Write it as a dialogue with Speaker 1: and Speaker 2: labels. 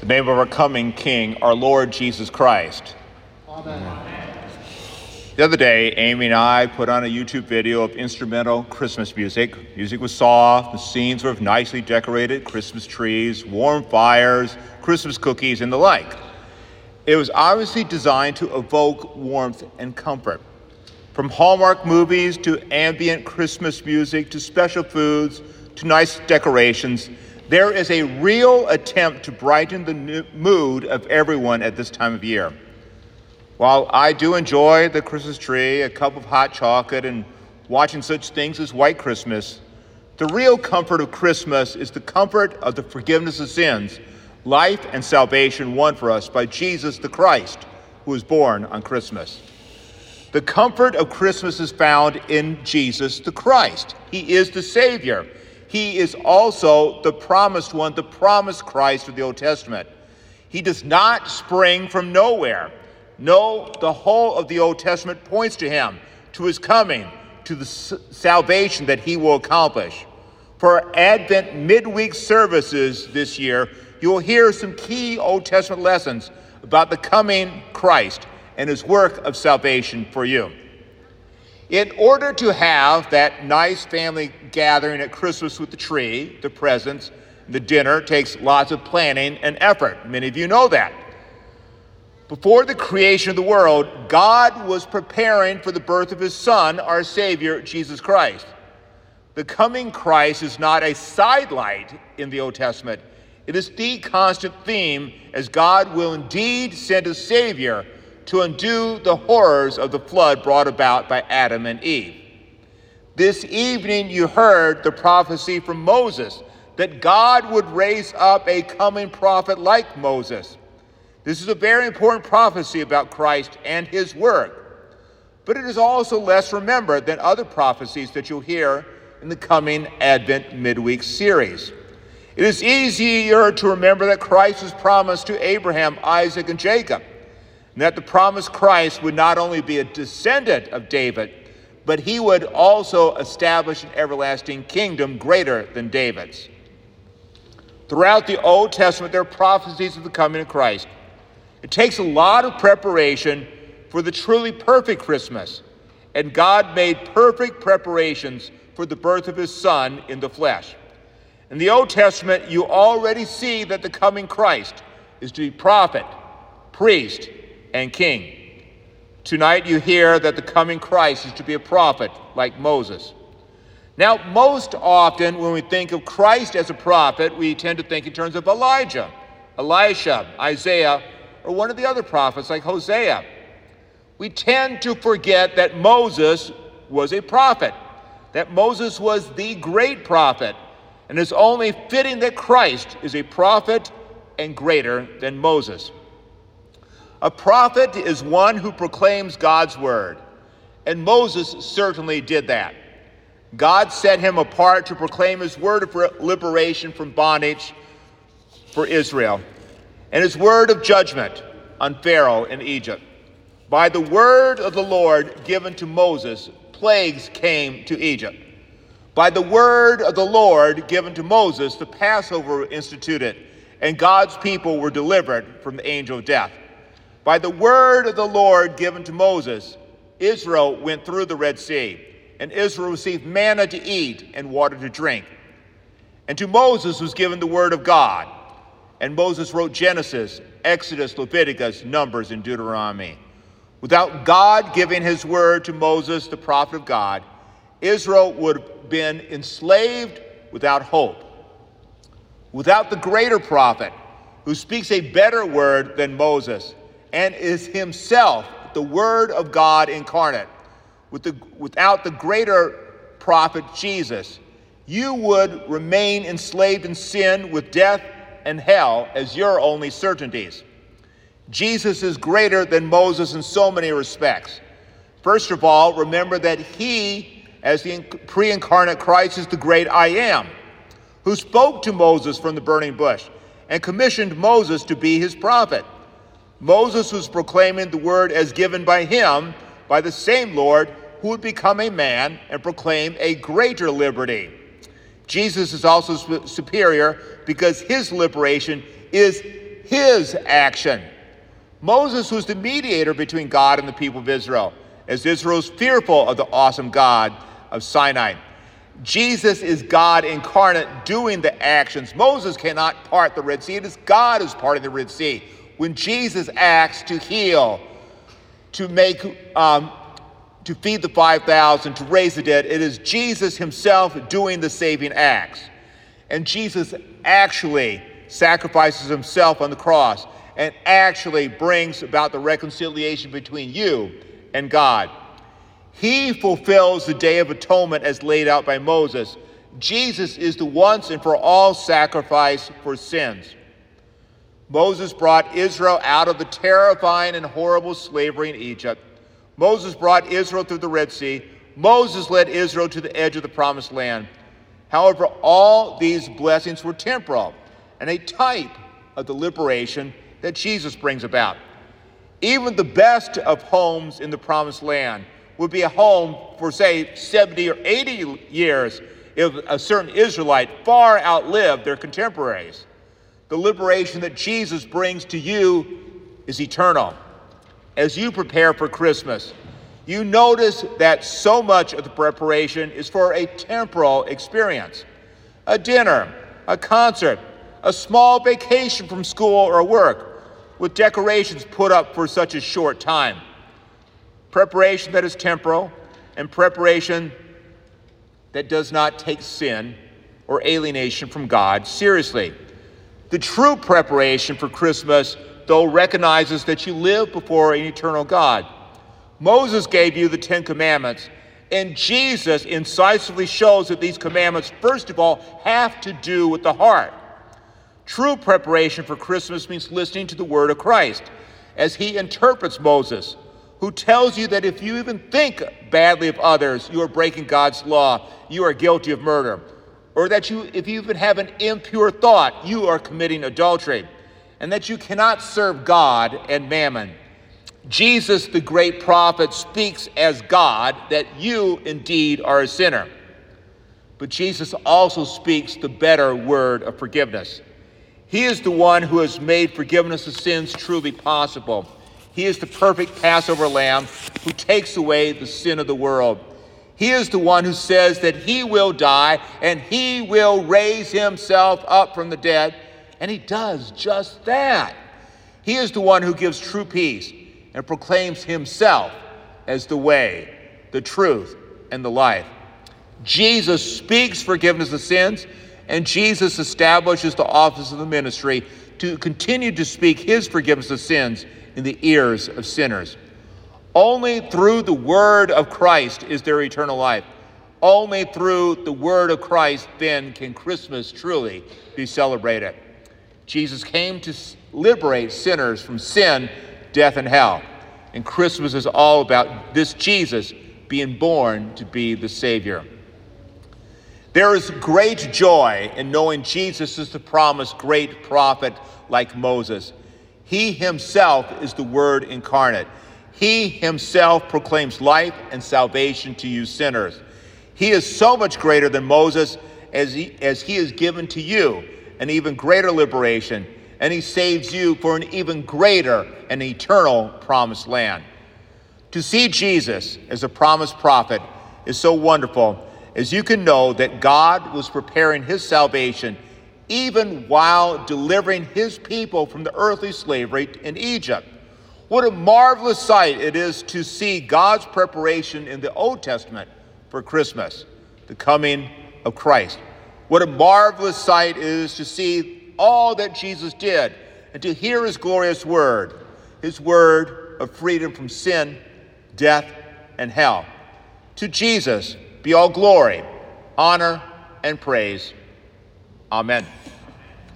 Speaker 1: the name of our coming King, our Lord Jesus Christ.
Speaker 2: Amen.
Speaker 1: The other day, Amy and I put on a YouTube video of instrumental Christmas music. Music was soft, the scenes were nicely decorated Christmas trees, warm fires, Christmas cookies, and the like. It was obviously designed to evoke warmth and comfort. From Hallmark movies to ambient Christmas music to special foods to nice decorations, there is a real attempt to brighten the mood of everyone at this time of year. While I do enjoy the Christmas tree, a cup of hot chocolate, and watching such things as White Christmas, the real comfort of Christmas is the comfort of the forgiveness of sins, life and salvation won for us by Jesus the Christ, who was born on Christmas. The comfort of Christmas is found in Jesus the Christ. He is the Savior. He is also the promised one, the promised Christ of the Old Testament. He does not spring from nowhere. No, the whole of the Old Testament points to him, to his coming, to the salvation that he will accomplish. For Advent midweek services this year, you will hear some key Old Testament lessons about the coming Christ and his work of salvation for you. In order to have that nice family gathering at Christmas with the tree, the presents, the dinner takes lots of planning and effort. Many of you know that. Before the creation of the world, God was preparing for the birth of his Son, our Savior, Jesus Christ. The coming Christ is not a sidelight in the Old Testament, it is the constant theme as God will indeed send a Savior to undo the horrors of the flood brought about by Adam and Eve. This evening, you heard the prophecy from Moses that God would raise up a coming prophet like Moses. This is a very important prophecy about Christ and his work, but it is also less remembered than other prophecies that you'll hear in the coming Advent midweek series. It is easier to remember that Christ was promised to Abraham, Isaac, and Jacob and that the promised Christ would not only be a descendant of David, but he would also establish an everlasting kingdom greater than David's. Throughout the Old Testament, there are prophecies of the coming of Christ. It takes a lot of preparation for the truly perfect Christmas, and God made perfect preparations for the birth of his Son in the flesh. In the Old Testament, you already see that the coming Christ is to be prophet, priest, and king. Tonight you hear that the coming Christ is to be a prophet like Moses. Now, most often when we think of Christ as a prophet, we tend to think in terms of Elijah, Elisha, Isaiah, or one of the other prophets like Hosea. We tend to forget that Moses was a prophet, that Moses was the great prophet, and it's only fitting that Christ is a prophet and greater than Moses. A prophet is one who proclaims God's word, and Moses certainly did that. God set him apart to proclaim his word of liberation from bondage for Israel and his word of judgment on Pharaoh in Egypt. By the word of the Lord given to Moses, plagues came to Egypt. By the word of the Lord given to Moses, the Passover instituted, and God's people were delivered from the angel of death. By the word of the Lord given to Moses, Israel went through the Red Sea, and Israel received manna to eat and water to drink. And to Moses was given the word of God. And Moses wrote Genesis, Exodus, Leviticus, Numbers, and Deuteronomy. Without God giving his word to Moses, the prophet of God, Israel would have been enslaved without hope. Without the greater prophet, who speaks a better word than Moses, and is himself the Word of God incarnate. With the, without the greater prophet Jesus, you would remain enslaved in sin with death and hell as your only certainties. Jesus is greater than Moses in so many respects. First of all, remember that he, as the pre incarnate Christ, is the great I am, who spoke to Moses from the burning bush and commissioned Moses to be his prophet. Moses was proclaiming the word as given by him, by the same Lord who would become a man and proclaim a greater liberty. Jesus is also superior because his liberation is his action. Moses was the mediator between God and the people of Israel, as Israel is fearful of the awesome God of Sinai. Jesus is God incarnate doing the actions. Moses cannot part the Red Sea. It is God who's parting the Red Sea. When Jesus acts to heal, to make, um, to feed the 5,000, to raise the dead, it is Jesus himself doing the saving acts. And Jesus actually sacrifices himself on the cross and actually brings about the reconciliation between you and God. He fulfills the Day of Atonement as laid out by Moses. Jesus is the once and for all sacrifice for sins. Moses brought Israel out of the terrifying and horrible slavery in Egypt. Moses brought Israel through the Red Sea. Moses led Israel to the edge of the promised land. However, all these blessings were temporal and a type of the liberation that Jesus brings about. Even the best of homes in the promised land would be a home for, say, 70 or 80 years if a certain Israelite far outlived their contemporaries. The liberation that Jesus brings to you is eternal. As you prepare for Christmas, you notice that so much of the preparation is for a temporal experience a dinner, a concert, a small vacation from school or work, with decorations put up for such a short time preparation that is temporal, and preparation that does not take sin or alienation from God seriously. The true preparation for Christmas, though, recognizes that you live before an eternal God. Moses gave you the Ten Commandments, and Jesus incisively shows that these commandments, first of all, have to do with the heart. True preparation for Christmas means listening to the word of Christ as he interprets Moses who tells you that if you even think badly of others, you are breaking God's law, you are guilty of murder. Or that you, if you even have an impure thought, you are committing adultery. And that you cannot serve God and mammon. Jesus, the great prophet, speaks as God that you indeed are a sinner. But Jesus also speaks the better word of forgiveness. He is the one who has made forgiveness of sins truly possible. He is the perfect Passover lamb who takes away the sin of the world. He is the one who says that he will die and he will raise himself up from the dead, and he does just that. He is the one who gives true peace and proclaims himself as the way, the truth, and the life. Jesus speaks forgiveness of sins, and Jesus establishes the office of the ministry to continue to speak his forgiveness of sins in the ears of sinners. Only through the word of Christ is there eternal life. Only through the word of Christ then can Christmas truly be celebrated. Jesus came to liberate sinners from sin, death, and hell. And Christmas is all about this Jesus being born to be the Savior. There is great joy in knowing Jesus is the promised great prophet like Moses. He himself is the Word incarnate. He himself proclaims life and salvation to you sinners. He is so much greater than Moses as he, as he is given to you an even greater liberation, and he saves you for an even greater and eternal promised land. To see Jesus as a promised prophet is so wonderful as you can know that God was preparing his salvation even while delivering his people from the earthly slavery in Egypt. What a marvelous sight it is to see God's preparation in the Old Testament for Christmas, the coming of Christ. What a marvelous sight it is to see all that Jesus did and to hear his glorious word, his word of freedom from sin, death, and hell. To Jesus be all glory, honor, and praise Amen.